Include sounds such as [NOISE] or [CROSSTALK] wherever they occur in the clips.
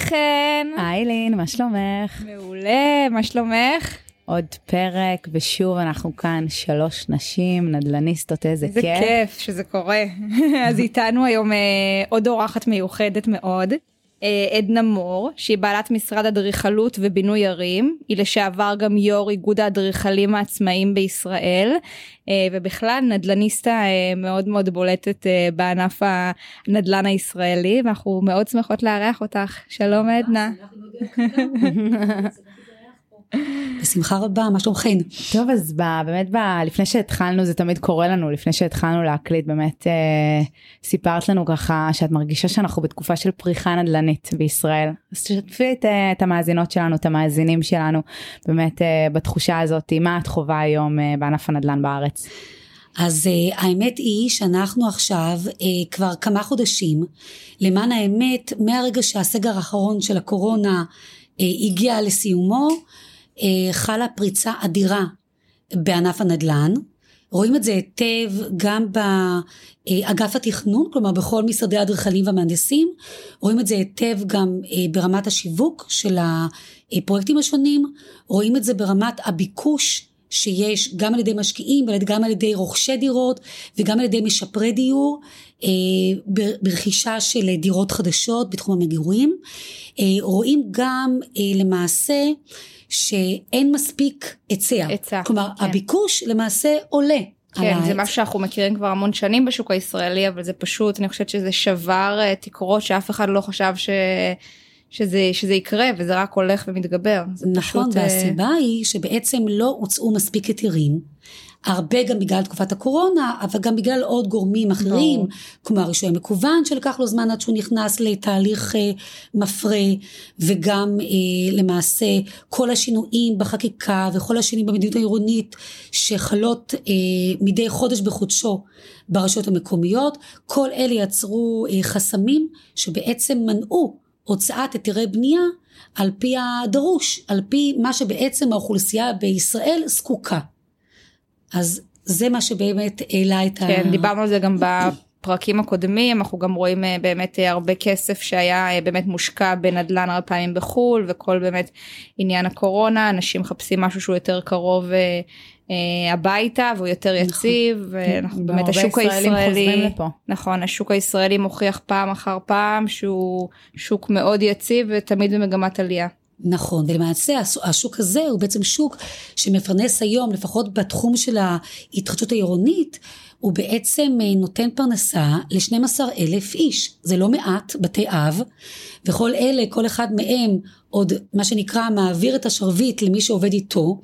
היי חן. היי לין, מה שלומך? מעולה, מה שלומך? עוד פרק, ושוב אנחנו כאן שלוש נשים, נדלניסטות, איזה איזה כיף. כיף שזה קורה. [LAUGHS] אז איתנו היום אה, עוד אורחת מיוחדת מאוד, עדנה מור, שהיא בעלת משרד אדריכלות ובינוי ערים, היא לשעבר גם יו"ר איגוד האדריכלים העצמאיים בישראל, אה, ובכלל נדלניסטה אה, מאוד מאוד בולטת אה, בענף הנדל"ן הישראלי, ואנחנו מאוד שמחות לארח אותך. שלום עדנה. בשמחה רבה, מה שלומכן? טוב, אז ב, באמת ב, לפני שהתחלנו, זה תמיד קורה לנו, לפני שהתחלנו להקליט, באמת אה, סיפרת לנו ככה שאת מרגישה שאנחנו בתקופה של פריחה נדל"נית בישראל. אז תשתפי את, אה, את המאזינות שלנו, את המאזינים שלנו, באמת אה, בתחושה הזאת, מה את חווה היום אה, בענף הנדל"ן בארץ? אז uh, האמת היא שאנחנו עכשיו uh, כבר כמה חודשים, למען האמת, מהרגע שהסגר האחרון של הקורונה uh, הגיע לסיומו, חלה פריצה אדירה בענף הנדל"ן. רואים את זה היטב גם באגף התכנון, כלומר בכל משרדי האדריכלים והמהנדסים, רואים את זה היטב גם uh, ברמת השיווק של הפרויקטים השונים, רואים את זה ברמת הביקוש שיש גם על ידי משקיעים, גם על ידי רוכשי דירות וגם על ידי משפרי דיור אה, ברכישה של דירות חדשות בתחום המגורים. אה, רואים גם אה, למעשה שאין מספיק היצע. היצע, כלומר כן. הביקוש למעשה עולה. כן, זה. משהו שאנחנו מכירים כבר המון שנים בשוק הישראלי, אבל זה פשוט, אני חושבת שזה שבר אה, תקרות שאף אחד לא חשב ש... שזה, שזה יקרה, וזה רק הולך ומתגבר. נכון, פשוט, אה, והסיבה היא שבעצם לא הוצאו מספיק היתרים. הרבה גם בגלל תקופת הקורונה, אבל גם בגלל עוד גורמים אחרים, ברור. כמו הרישוי המקוון שלקח לו זמן עד שהוא נכנס לתהליך אה, מפרה, וגם אה, למעשה כל השינויים בחקיקה וכל השינויים במדיניות העירונית שחלות אה, מדי חודש בחודשו ברשויות המקומיות, כל אלה יצרו אה, חסמים שבעצם מנעו הוצאת היתרי בנייה על פי הדרוש, על פי מה שבעצם האוכלוסייה בישראל זקוקה. אז זה מה שבאמת העלה את ה... כן, דיברנו על זה גם בפרקים הקודמים, אנחנו גם רואים אה, באמת אה, הרבה כסף שהיה אה, באמת מושקע בנדל"ן הרבה פעמים בחו"ל, וכל באמת עניין הקורונה, אנשים מחפשים משהו שהוא יותר קרוב הביתה והוא יותר יציב, ואנחנו באמת השוק הישראלי. נכון, השוק הישראלי מוכיח פעם אחר פעם שהוא שוק מאוד יציב ותמיד במגמת עלייה. נכון, ולמעשה השוק הזה הוא בעצם שוק שמפרנס היום, לפחות בתחום של ההתחדשות העירונית, הוא בעצם אה, נותן פרנסה ל-12 אלף איש. זה לא מעט בתי אב, וכל אלה, כל אחד מהם עוד מה שנקרא מעביר את השרביט למי שעובד איתו,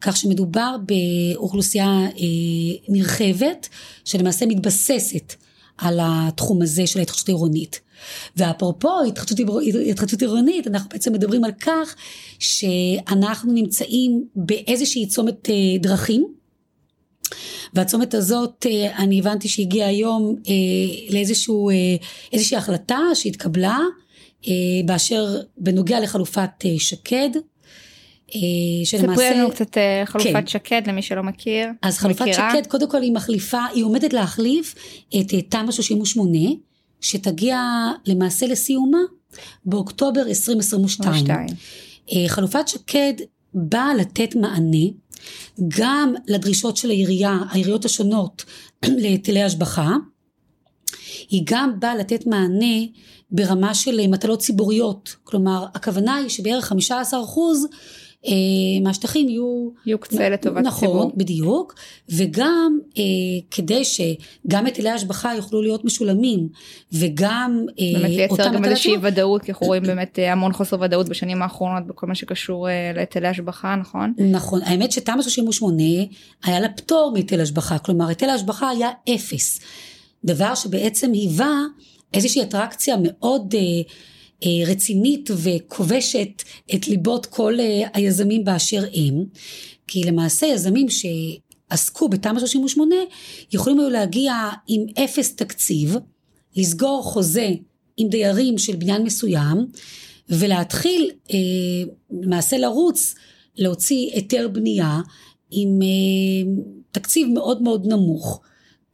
כך שמדובר באוכלוסייה אה, נרחבת, שלמעשה מתבססת על התחום הזה של ההתחדשות העירונית. ואפרופו התחדשות, עיר- התחדשות עירונית, אנחנו בעצם מדברים על כך שאנחנו נמצאים באיזושהי צומת אה, דרכים, והצומת הזאת, אה, אני הבנתי שהגיעה היום אה, לאיזשהו, אה, איזושהי החלטה שהתקבלה, באשר בנוגע לחלופת שקד, אה, ספרי לנו קצת חלופת כן. שקד למי שלא מכיר. אז חלופת מכירה? שקד קודם כל היא מחליפה, היא עומדת להחליף את תמ"א 38 שתגיע למעשה לסיומה באוקטובר 2022. שתיים. אה, חלופת שקד באה לתת מענה גם לדרישות של העירייה, העיריות השונות [CLEARS THROAT] להיטלי השבחה, היא גם באה לתת מענה ברמה של מטלות ציבוריות, כלומר הכוונה היא שבערך 15 אחוז מהשטחים יהיו יוקצה לטובת נכון, הציבור. בדיוק, וגם אה, כדי שגם היטלי השבחה יוכלו להיות משולמים, וגם אה, באמת לייצר אותם גם איזושהי ציבור- ודאות, כי אנחנו רואים באמת אה, המון חוסר ודאות בשנים האחרונות בכל מה שקשור אה, להיטלי השבחה, נכון? נכון, האמת שתמ"א 38 היה לה פטור מהיטל השבחה, כלומר היטל ההשבחה היה אפס, דבר שבעצם היווה איזושהי אטרקציה מאוד אה, אה, רצינית וכובשת את ליבות כל אה, היזמים באשר הם, כי למעשה יזמים שעסקו בתמ"א 38 יכולים היו להגיע עם אפס תקציב, לסגור חוזה עם דיירים של בניין מסוים ולהתחיל אה, למעשה לרוץ להוציא היתר בנייה עם אה, תקציב מאוד מאוד נמוך,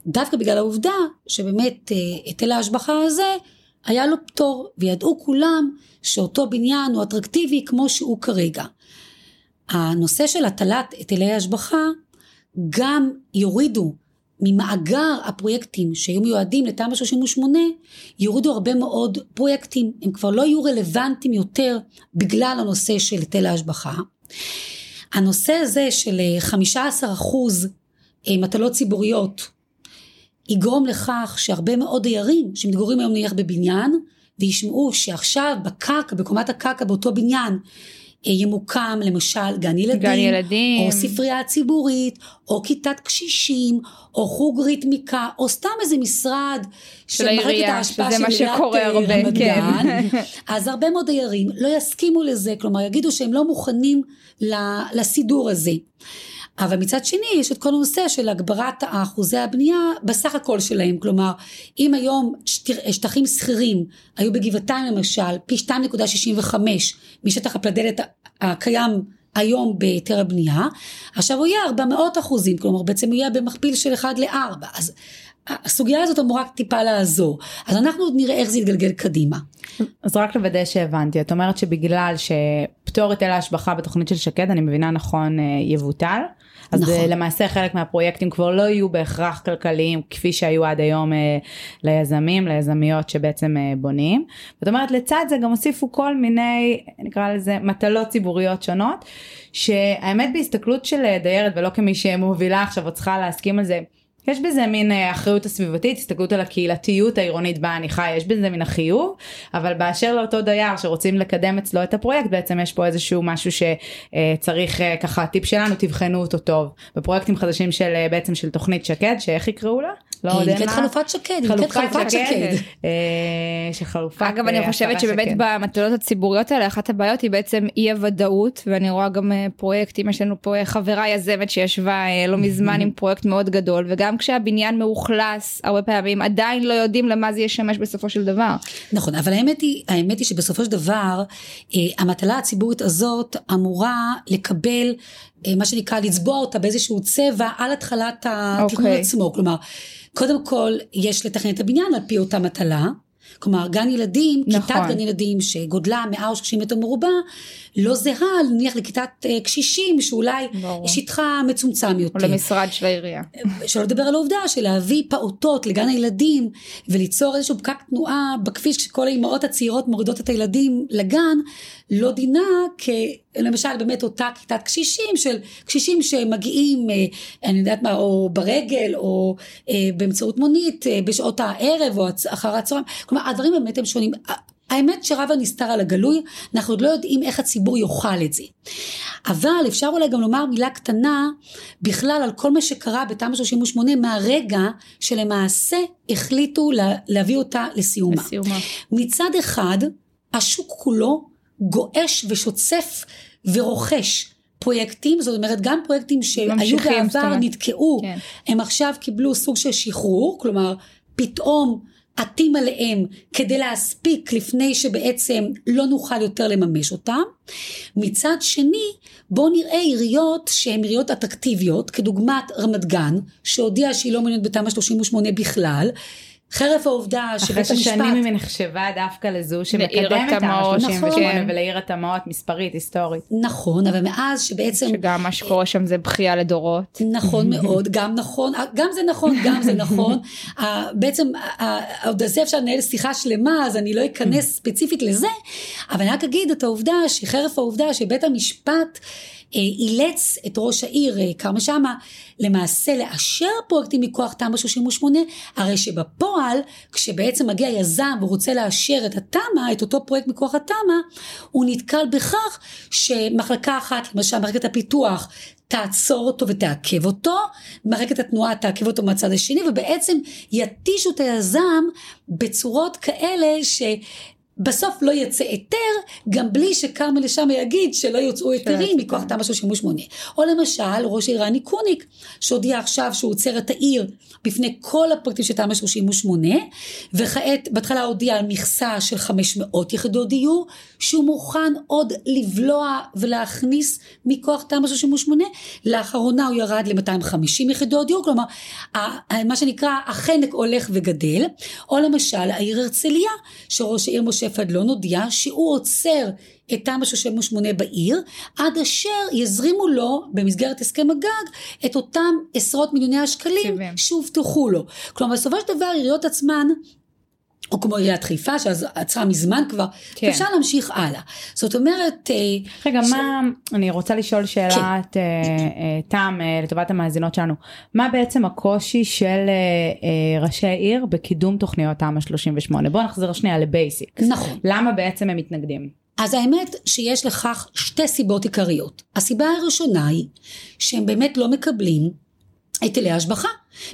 דווקא בגלל העובדה שבאמת אה, היטל ההשבחה הזה היה לו פטור, וידעו כולם שאותו בניין הוא אטרקטיבי כמו שהוא כרגע. הנושא של הטלת היטלי השבחה גם יורידו ממאגר הפרויקטים שהיו מיועדים לתמ"א 38, יורידו הרבה מאוד פרויקטים, הם כבר לא יהיו רלוונטיים יותר בגלל הנושא של היטל ההשבחה. הנושא הזה של 15 אחוז אה, מטלות ציבוריות יגרום לכך שהרבה מאוד דיירים שמתגוררים היום נניח בבניין וישמעו שעכשיו בקרקע, בקומת הקרקע באותו בניין אה, ימוקם למשל גן ילדים, גן ילדים, או ספרייה ציבורית, או כיתת קשישים, או חוג ריתמיקה, או סתם איזה משרד של העירייה, שזה מה שקורה אה, הרבה, כן. [LAUGHS] אז הרבה מאוד דיירים לא יסכימו לזה, כלומר יגידו שהם לא מוכנים לסידור הזה. אבל מצד שני יש את כל הנושא של הגברת אחוזי הבנייה בסך הכל שלהם, כלומר אם היום שטחים שכירים היו בגבעתיים למשל פי 2.65 משטח הפלדלת הקיים היום בהיתר הבנייה, עכשיו הוא יהיה 400 אחוזים, כלומר בעצם הוא יהיה במכפיל של 1 ל-4, אז הסוגיה הזאת אמורה טיפה לעזור, אז אנחנו עוד נראה איך זה יתגלגל קדימה. אז רק לוודא שהבנתי, את אומרת שבגלל שפטור היטל ההשבחה בתוכנית של שקד, אני מבינה נכון, אה, יבוטל, אז נכון. למעשה חלק מהפרויקטים כבר לא יהיו בהכרח כלכליים כפי שהיו עד היום אה, ליזמים, ליזמיות שבעצם אה, בונים. זאת אומרת לצד זה גם הוסיפו כל מיני נקרא לזה מטלות ציבוריות שונות, שהאמת בהסתכלות של דיירת ולא כמי שמובילה עכשיו או צריכה להסכים על זה. יש בזה מין אה, אחריות הסביבתית, הסתכלות על הקהילתיות העירונית בה אני חי, יש בזה מן החיוב, אבל באשר לאותו דייר שרוצים לקדם אצלו את הפרויקט, בעצם יש פה איזשהו משהו שצריך אה, ככה, טיפ שלנו, תבחנו אותו טוב. בפרויקטים חדשים של אה, בעצם של תוכנית שקד, שאיך יקראו לה? לא עוד אין לה? חלופת שקד, חלופת שקד. שחלופת אגב, אני חושבת שבאמת במטלות הציבוריות האלה, אחת הבעיות היא בעצם אי הוודאות, ואני רואה גם פרויקטים, יש לנו פה חברה יזמת שישבה לא מזמן עם פרויקט מאוד גדול, וגם גם כשהבניין מאוכלס הרבה פעמים עדיין לא יודעים למה זה ישמש בסופו של דבר. נכון אבל האמת היא האמת היא שבסופו של דבר אה, המטלה הציבורית הזאת אמורה לקבל אה, מה שנקרא לצבוע אותה באיזשהו צבע על התחלת התכנון okay. אוקיי. עצמו כלומר קודם כל יש לתכנן את הבניין על פי אותה מטלה. כלומר גן ילדים, נכון. כיתת גן ילדים שגודלה 130 מטר מרובע, לא זהה נניח לכיתת אה, קשישים שאולי ברור. שטחה מצומצם יותר. או למשרד של העירייה. שלא לדבר על העובדה של להביא פעוטות לגן הילדים וליצור איזשהו פקק תנועה בכביש כשכל האימהות הצעירות מורידות את הילדים לגן, לא דינה כלמשל באמת אותה כיתת קשישים של קשישים שמגיעים אה, אני יודעת מה או ברגל או אה, באמצעות מונית בשעות הערב או אחר הצהריים כלומר הדברים באמת הם שונים האמת שרבה נסתר על הגלוי, אנחנו עוד לא יודעים איך הציבור יאכל את זה. אבל אפשר אולי גם לומר מילה קטנה בכלל על כל מה שקרה בתמ"א 38 מהרגע שלמעשה החליטו לה, להביא אותה לסיומה. לסיומה. מצד אחד, השוק כולו גועש ושוצף ורוכש. פרויקטים, זאת אומרת גם פרויקטים שהיו בעבר נתקעו, כן. הם עכשיו קיבלו סוג של שחרור, כלומר פתאום עטים עליהם כדי להספיק לפני שבעצם לא נוכל יותר לממש אותם. מצד שני בואו נראה עיריות שהן עיריות אטרקטיביות כדוגמת רמת גן שהודיעה שהיא לא מעוניינת בתמ"א 38 בכלל חרף העובדה שבית המשפט... אחרי ששנים היא נחשבה דווקא לזו שמקדמת את ה-38 נכון. ולעיר התמ"אות מספרית היסטורית. נכון, אבל מאז שבעצם... שגם מה שקורה שם זה בכייה לדורות. נכון מאוד, גם נכון, גם זה נכון, גם זה נכון. [LAUGHS] בעצם עוד על זה אפשר לנהל שיחה שלמה, אז אני לא אכנס ספציפית לזה, אבל אני רק אגיד את העובדה שחרף העובדה שבית המשפט אילץ את ראש העיר אה, כרמל שאמה למעשה לאשר פרויקטים מכוח תמ"א 38, הרי שבפועל כשבעצם מגיע יזם ורוצה לאשר את התמ"א, את אותו פרויקט מכוח התמ"א, הוא נתקל בכך שמחלקה אחת, למשל מחלקת הפיתוח, תעצור אותו ותעכב אותו, מחלקת התנועה תעכב אותו מהצד השני ובעצם יתישו את היזם בצורות כאלה ש... בסוף לא יצא היתר, גם בלי שכרמל לשם יגיד שלא יוצאו היתרים מכוח תמ"א 38. או למשל, ראש העיר רני קוניק, שהודיע עכשיו שהוא עוצר את העיר בפני כל הפרטים של תמ"א 38, וכעת בהתחלה הודיע על מכסה של 500 יחידות דיור, שהוא מוכן עוד לבלוע ולהכניס מכוח תמ"א 38, לאחרונה הוא ירד ל-250 יחידות דיור, כלומר, מה שנקרא, החנק הולך וגדל, או למשל, העיר הרצליה, שראש העיר משה פדלון הודיע שהוא עוצר את תמ"א 38 בעיר, עד אשר יזרימו לו במסגרת הסכם הגג את אותם עשרות מיליוני השקלים שהובטחו לו. כלומר בסופו של דבר עיריות עצמן או כמו עיריית חיפה שעצרה מזמן כבר, כן. אפשר להמשיך הלאה. זאת אומרת... אה, רגע, ש... מה, אני רוצה לשאול שאלת כן. אה, אה, תם לטובת המאזינות שלנו. מה בעצם הקושי של ראשי עיר בקידום תוכניות תמ"א 38? בואו נחזיר שנייה לבייסיק. נכון. למה בעצם הם מתנגדים? אז האמת שיש לכך שתי סיבות עיקריות. הסיבה הראשונה היא שהם באמת לא מקבלים היטלי השבחה.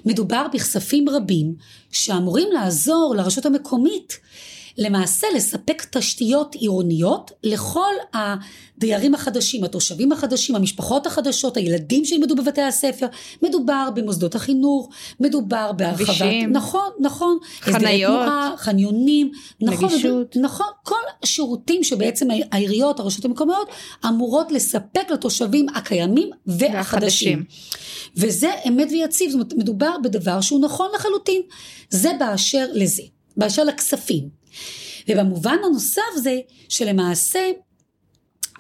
מדובר בכספים רבים שאמורים לעזור לרשות המקומית למעשה לספק תשתיות עירוניות לכל הדיירים החדשים, התושבים החדשים, המשפחות החדשות, הילדים שילמדו בבתי הספר, מדובר במוסדות החינוך, מדובר בהרחבת, כבישים, נכון, נכון, חניות, תנועה, חניונים, נכון, נגישות, נכון, כל השירותים שבעצם העיריות, הרשויות המקומיות, אמורות לספק לתושבים הקיימים והחדשים. והחדשים. וזה אמת ויציב, זאת אומרת מדובר בדבר שהוא נכון לחלוטין, זה באשר לזה, באשר לכספים. ובמובן הנוסף זה שלמעשה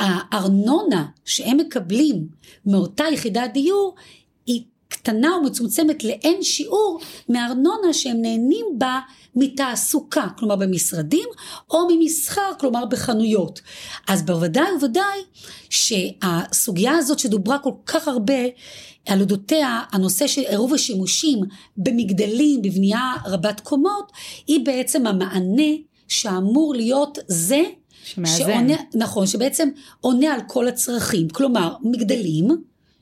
הארנונה שהם מקבלים מאותה יחידת דיור היא קטנה ומצומצמת לאין שיעור מהארנונה שהם נהנים בה מתעסוקה, כלומר במשרדים, או ממסחר, כלומר בחנויות. אז בוודאי ובוודאי שהסוגיה הזאת שדוברה כל כך הרבה על אודותיה, הנושא של עירוב השימושים במגדלים, בבנייה רבת קומות, היא בעצם המענה שאמור להיות זה שמאזן. שעונה, נכון, שבעצם עונה על כל הצרכים. כלומר, מגדלים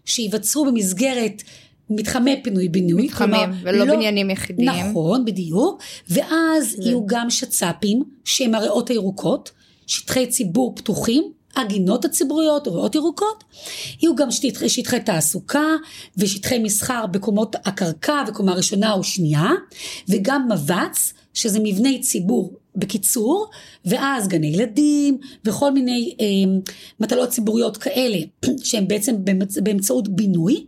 שייווצרו במסגרת מתחמי פינוי בינוי. מתחמים, כלומר, ולא לא, בניינים יחידים. נכון, בדיוק. ואז זה. יהיו גם שצ"פים, שהם הריאות הירוקות, שטחי ציבור פתוחים, הגינות הציבוריות, ריאות ירוקות. יהיו גם שטחי, שטחי תעסוקה ושטחי מסחר בקומות הקרקע וקומה ראשונה או שנייה, וגם מב"ץ, שזה מבני ציבור בקיצור, ואז גני ילדים וכל מיני אה, מטלות ציבוריות כאלה [CLEARS THROAT] שהן בעצם באמצעות בינוי.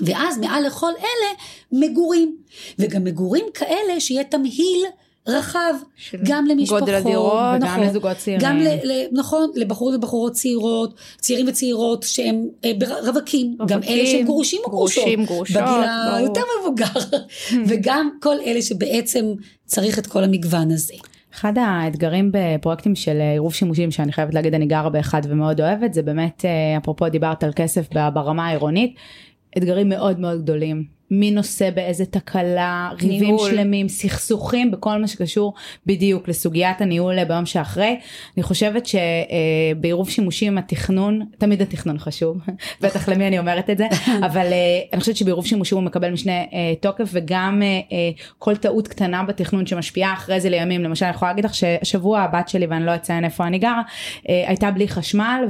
ואז מעל לכל אלה מגורים, וגם מגורים כאלה שיהיה תמהיל רחב, גם למשפחות, גודל הדירות, נכון, וגם לזוגות צעירים. גם ל, ל, נכון, לבחורים ובחורות צעירות, צעירים וצעירות שהם אה, רווקים, גם אלה שהם גרושים או גרושות, גרושים, גרושות, בגיל היותר מבוגר, [LAUGHS] וגם כל אלה שבעצם צריך את כל המגוון הזה. אחד האתגרים בפרויקטים של עירוב שימושים שאני חייבת להגיד אני גרה באחד ומאוד אוהבת זה באמת אה, אפרופו דיברת על כסף ברמה העירונית אתגרים מאוד מאוד גדולים מי נושא באיזה תקלה, ריבים ניהול. שלמים, סכסוכים בכל מה שקשור בדיוק לסוגיית הניהול ביום שאחרי. אני חושבת שבעירוב שימושים התכנון, תמיד התכנון חשוב, [LAUGHS] בטח למי אני אומרת את זה, [LAUGHS] אבל אה, אני חושבת שבעירוב שימושים הוא מקבל משנה אה, תוקף וגם אה, כל טעות קטנה בתכנון שמשפיעה אחרי זה לימים, למשל אני יכולה להגיד לך ששבוע הבת שלי ואני לא אציין איפה אני גרה, הייתה בלי חשמל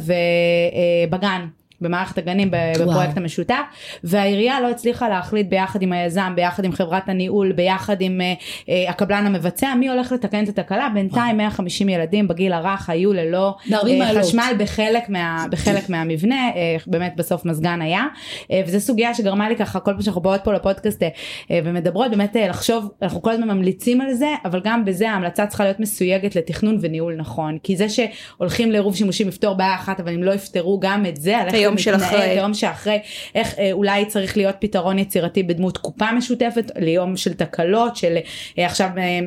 ובגן. במערכת הגנים בפרויקט וואו. המשותף והעירייה לא הצליחה להחליט ביחד עם היזם ביחד עם חברת הניהול ביחד עם uh, uh, הקבלן המבצע מי הולך לתקן את התקלה. בינתיים 150 ילדים בגיל הרך היו ללא uh, חשמל בחלק, מה, בחלק מהמבנה באמת בסוף מזגן היה. uh, וזו סוגיה שגרמה לי ככה כל פעם שאנחנו באות פה לפודקאסט ומדברות באמת לחשוב אנחנו כל הזמן ממליצים על זה אבל גם בזה ההמלצה צריכה להיות מסויגת לתכנון וניהול נכון. כי זה שהולכים לעירוב שימושים לפתור בעיה אחת אבל אם לא יפתרו גם את זה היום של אחרי. היום שאחרי, איך אה, אולי צריך להיות פתרון יצירתי בדמות קופה משותפת ליום של תקלות, של אה, עכשיו אה, אה,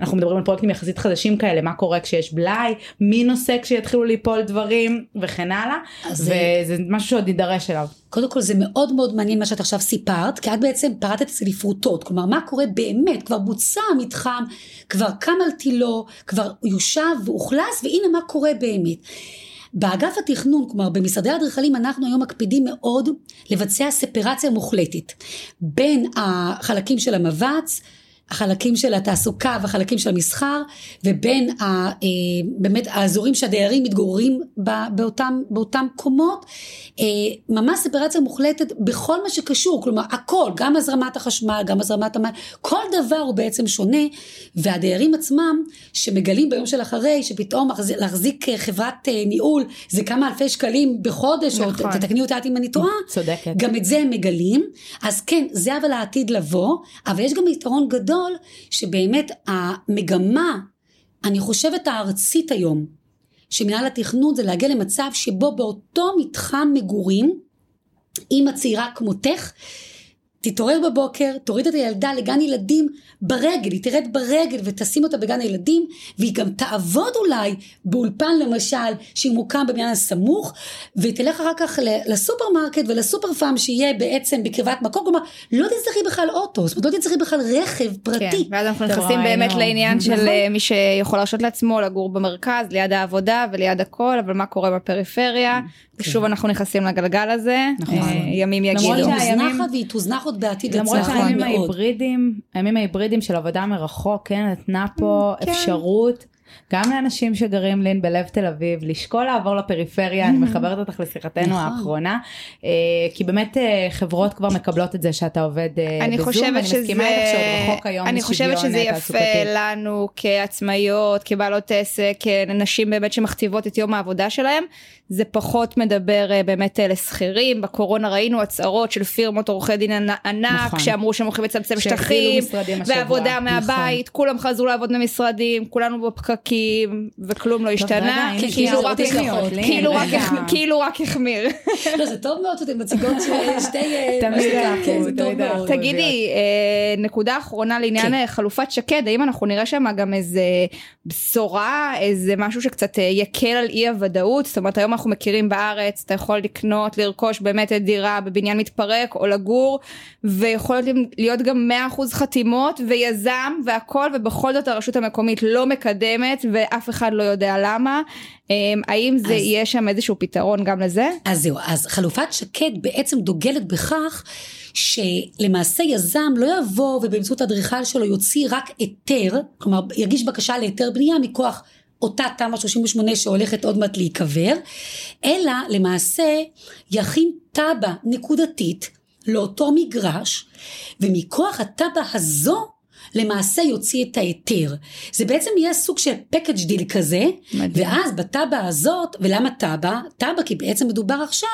אנחנו מדברים על פרויקטים יחסית חדשים כאלה, מה קורה כשיש בלאי, מי נושא כשיתחילו ליפול דברים וכן הלאה, וזה משהו שעוד יידרש אליו. קודם כל זה מאוד מאוד מעניין מה שאת עכשיו סיפרת, כי את בעצם פרטת את זה לפרוטות, כלומר מה קורה באמת, כבר בוצע המתחם, כבר קם על תילו, כבר יושב ואוכלס, והנה מה קורה באמת. באגף התכנון, כלומר במשרדי האדריכלים, אנחנו היום מקפידים מאוד לבצע ספרציה מוחלטת בין החלקים של המבץ החלקים של התעסוקה והחלקים של המסחר ובין ה, אה, באמת האזורים שהדיירים מתגוררים באותם, באותם קומות אה, ממש ספרציה מוחלטת בכל מה שקשור כלומר הכל גם הזרמת החשמל גם הזרמת המים כל דבר הוא בעצם שונה והדיירים עצמם שמגלים ביום של אחרי שפתאום להחזיק חברת ניהול זה כמה אלפי שקלים בחודש נכון. או תתקני אותי אם אני טועה צודקת גם את זה הם מגלים אז כן זה אבל העתיד לבוא אבל יש גם יתרון גדול גדול שבאמת המגמה, אני חושבת הארצית היום, שמנהל התכנון זה להגיע למצב שבו באותו מתחם מגורים, אימא צעירה כמותך, תתעורר בבוקר, תוריד את הילדה לגן ילדים ברגל, היא תרד ברגל ותשים אותה בגן הילדים, והיא גם תעבוד אולי באולפן למשל, שהיא מוקם בבניין הסמוך, והיא תלך אחר כך לסופרמרקט ולסופר פארם שיהיה בעצם בקרבת מקום, כלומר לא תצטרכי בכלל אוטו, זאת אומרת לא תצטרכי בכלל רכב פרטי. כן, ואז אנחנו נכנסים באמת לא. לעניין של נכון. אה, מי שיכול להרשות לעצמו לגור במרכז, ליד העבודה וליד הכל, אבל מה קורה בפריפריה. כן. ושוב אנחנו נכנסים לגלגל הזה, נכון. אה, ימים יגידו. למרות שהימים, והיא עוד בעתיד למרות שהימים ההיברידים, הימים ההיברידים של עבודה מרחוק, כן, נתנה פה כן. אפשרות. גם לאנשים שגרים לין בלב תל אביב, לשקול לעבור לפריפריה, אני מחברת אותך לשיחתנו נכון. האחרונה, אה, כי באמת אה, חברות כבר מקבלות את זה שאתה עובד אני בזום, אני מסכימה איתך שעוד רחוק היום אני חושבת שזה יפה לנו כעצמאיות, כבעלות עסק, כנשים באמת שמכתיבות את יום העבודה שלהם, זה פחות מדבר באמת לשכירים, בקורונה ראינו הצהרות של פירמות עורכי דין ענק, נכון. שאמרו שהם הולכים לצמצם שטחים, ועבודה מהבית, נכון. כולם חזרו לעבוד במשרדים, כולנו בפקקים, וכלום לא השתנה, כאילו, רק החמיר. [LAUGHS] לא, זה טוב מאוד שאתם מציגות [LAUGHS] שתי... אה, תמיד אנחנו, תגידי, נקודה אחרונה לעניין כן. חלופת שקד, האם אנחנו נראה שם גם איזה בשורה, איזה משהו שקצת יקל על אי הוודאות, זאת אומרת היום אנחנו מכירים בארץ, אתה יכול לקנות, לרכוש באמת את דירה בבניין מתפרק או לגור, ויכול להיות גם 100% חתימות ויזם והכל, ובכל זאת הרשות המקומית לא מקדמת ואף אחד לא יודע למה. אמ, האם זה אז, יהיה שם איזשהו פתרון גם לזה? אז זהו, אז חלופת שקד בעצם דוגלת בכך שלמעשה יזם לא יבוא ובאמצעות האדריכל שלו יוציא רק היתר, כלומר יגיש בקשה להיתר בנייה מכוח אותה תמ"א 38 שהולכת עוד מעט להיקבר, אלא למעשה יכין תב"ע נקודתית לאותו מגרש, ומכוח התב"ע הזו למעשה יוציא את ההיתר. זה בעצם יהיה סוג של package deal כזה, מדהים. ואז בתב"ע הזאת, ולמה תב"ע? תב"ע כי בעצם מדובר עכשיו,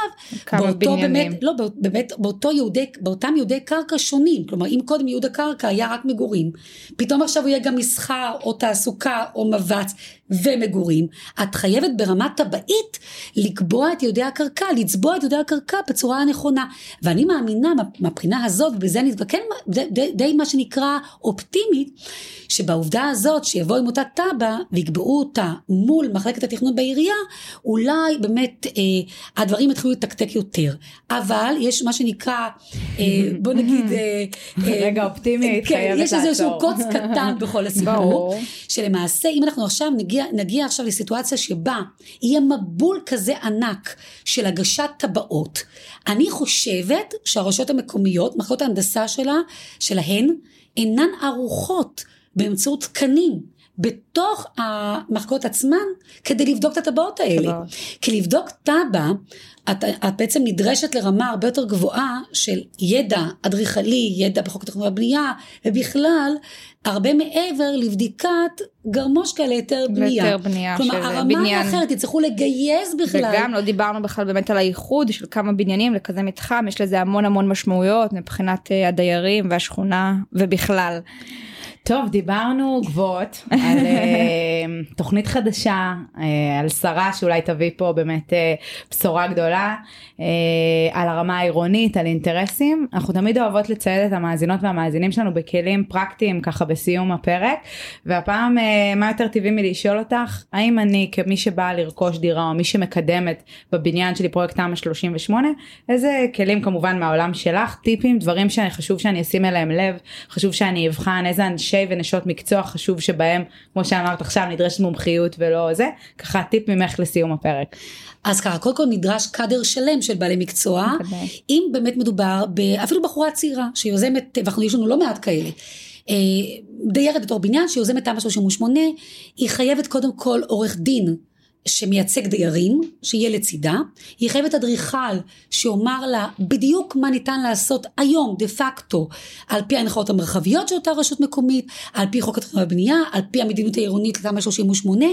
באותו בניינים. באמת, לא, באמת, באותו ייעודי, באותם ייעודי קרקע שונים, כלומר אם קודם ייעוד הקרקע היה רק מגורים, פתאום עכשיו הוא יהיה גם מסחר או תעסוקה או מבנ"צ ומגורים, את חייבת ברמה טבעית לקבוע את ייעודי הקרקע, לצבוע את ייעודי הקרקע בצורה הנכונה. ואני מאמינה מהבחינה הזאת, ובזה אני כן די, די, די מה שנקרא אופטימית, שבעובדה הזאת שיבואו עם אותה תב"ע ויקבעו אותה מול מחלקת התכנון בעירייה, אולי באמת אה, הדברים יתחילו לתקתק יותר. אבל יש מה שנקרא, אה, בוא נגיד... אה, [LAUGHS] אה, רגע אופטימית, כן, חייבת לעצור. יש איזשהו קוץ קטן בכל הסיפור, שלמעשה אם אנחנו עכשיו נגיע, נגיע עכשיו לסיטואציה שבה יהיה מבול כזה ענק של הגשת טבעות, אני חושבת שהרשויות המקומיות, מחלקות ההנדסה שלה, שלהן, אינן ערוכות באמצעות תקנים בתוך המחלקות עצמן כדי לבדוק את הטבעות האלה. כי לבדוק טבע, את, את בעצם נדרשת לרמה הרבה יותר גבוהה של ידע אדריכלי, ידע בחוק התכנון והבנייה, ובכלל הרבה מעבר לבדיקת גרמושקה להיתר בנייה. להיתר בנייה כלומר, של הרמה בניין. אחרת, יצטרכו לגייס בכלל. וגם לא דיברנו בכלל באמת על האיחוד של כמה בניינים לכזה מתחם, יש לזה המון המון משמעויות מבחינת אה, הדיירים והשכונה ובכלל. טוב, דיברנו גבוהות על uh, [LAUGHS] תוכנית חדשה, uh, על שרה שאולי תביא פה באמת uh, בשורה גדולה, uh, על הרמה העירונית, על אינטרסים. אנחנו תמיד אוהבות לצייד את המאזינות והמאזינים שלנו בכלים פרקטיים ככה בסיום הפרק, והפעם uh, מה יותר טבעי מלשאול אותך, האם אני כמי שבאה לרכוש דירה או מי שמקדמת בבניין שלי פרויקט תמ"א 38, איזה כלים כמובן מהעולם שלך, טיפים, דברים שחשוב שאני אשים אליהם לב, חשוב שאני אבחן איזה אנשי אנשי ונשות מקצוע חשוב שבהם כמו שאמרת עכשיו נדרשת מומחיות ולא זה ככה טיפ ממך לסיום הפרק. אז ככה קודם כל נדרש קאדר שלם של בעלי מקצוע. אם באמת מדובר אפילו בחורה צעירה שיוזמת ואנחנו יש לנו לא מעט כאלה אה, דיירת בתור בניין שיוזמת תמ"א 38, היא חייבת קודם כל עורך דין שמייצג דיירים, שיהיה לצידה, היא חייבת אדריכל שיאמר לה בדיוק מה ניתן לעשות היום דה פקטו על פי ההנחיות המרחביות של אותה רשות מקומית, על פי חוק התכנון והבנייה, על פי המדיניות העירונית לתמ"א 38,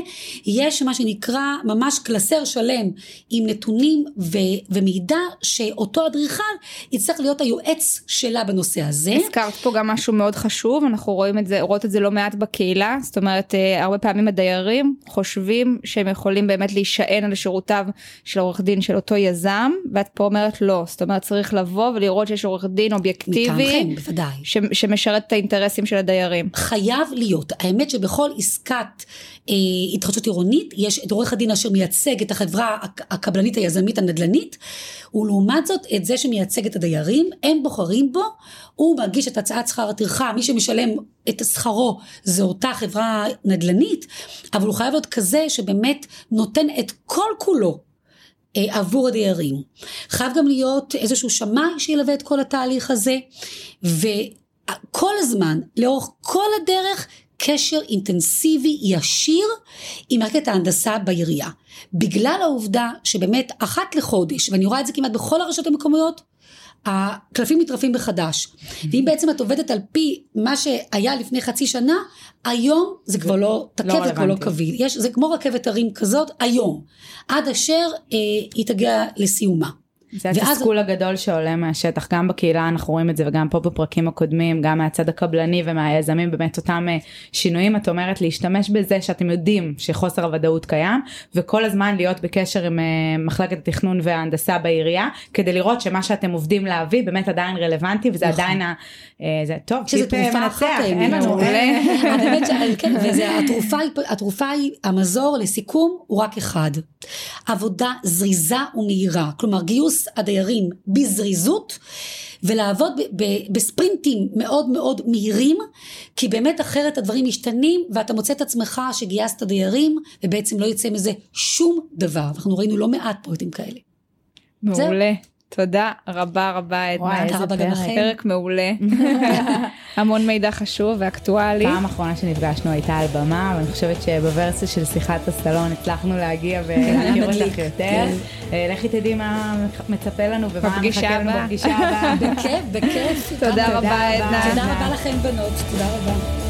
יש מה שנקרא ממש קלסר שלם עם נתונים ו- ומידע שאותו אדריכל יצטרך להיות היועץ שלה בנושא הזה. הזכרת פה גם משהו מאוד חשוב, אנחנו רואים את זה, רואות את זה לא מעט בקהילה, זאת אומרת אה, הרבה פעמים הדיירים חושבים שהם יכולים יכולים באמת להישען על שירותיו של עורך דין של אותו יזם, ואת פה אומרת לא, זאת אומרת צריך לבוא ולראות שיש עורך דין אובייקטיבי, מטעמכם, בוודאי. ש, שמשרת את האינטרסים של הדיירים. חייב להיות. האמת שבכל עסקת התחדשות עירונית, יש את עורך הדין אשר מייצג את החברה הקבלנית היזמית הנדל"נית, ולעומת זאת את זה שמייצג את הדיירים, הם בוחרים בו, הוא מגיש את הצעת שכר הטרחה, מי שמשלם את שכרו זה אותה חברה נדל"נית, אבל הוא חייב להיות כזה שבאמת נותן את כל כולו אה, עבור הדיירים. חייב גם להיות איזשהו שמאי שילווה את כל התהליך הזה, וכל הזמן, לאורך כל הדרך, קשר אינטנסיבי ישיר עם מערכת ההנדסה בעירייה. בגלל העובדה שבאמת אחת לחודש, ואני רואה את זה כמעט בכל הרשויות המקומיות, הקלפים נטרפים מחדש. ואם בעצם את עובדת על פי מה שהיה לפני חצי שנה, היום זה כבר לא תקף לא וכבר לא קביל. יש, זה כמו רכבת הרים כזאת, היום. עד אשר אה, היא תגיע לסיומה. זה התסכול הגדול שעולה מהשטח, גם בקהילה אנחנו רואים את זה וגם פה בפרקים הקודמים, גם מהצד הקבלני ומהיזמים, באמת אותם אה, שינויים, את אומרת להשתמש בזה שאתם יודעים שחוסר הוודאות קיים, וכל הזמן להיות בקשר עם אה, מחלקת התכנון וההנדסה בעירייה, כדי לראות שמה שאתם עובדים להביא באמת עדיין רלוונטי, וזה נכון. עדיין, אה, זה טוב, תרופה אחת, אין לנו, התרופה היא, המזור לסיכום הוא רק אחד, עבודה זריזה ומהירה, כלומר גיוס גיוס הדיירים בזריזות ולעבוד ב- ב- בספרינטים מאוד מאוד מהירים כי באמת אחרת הדברים משתנים ואתה מוצא את עצמך שגייסת דיירים ובעצם לא יוצא מזה שום דבר אנחנו ראינו לא מעט פרויקטים כאלה. מעולה. תודה רבה רבה עדנה, איזה פרק. פרק מעולה, [LAUGHS] המון מידע חשוב ואקטואלי. פעם אחרונה שנפגשנו הייתה על במה, ואני חושבת שבוורסיה של שיחת הסלון הצלחנו להגיע ולהכיר אותך יותר. לכי תדעי מה מצפה לנו ומה מחכה לנו בפגישה הבאה. [LAUGHS] בכיף, בכיף. תודה רבה עדנה. תודה רבה לכם בנות, תודה רבה.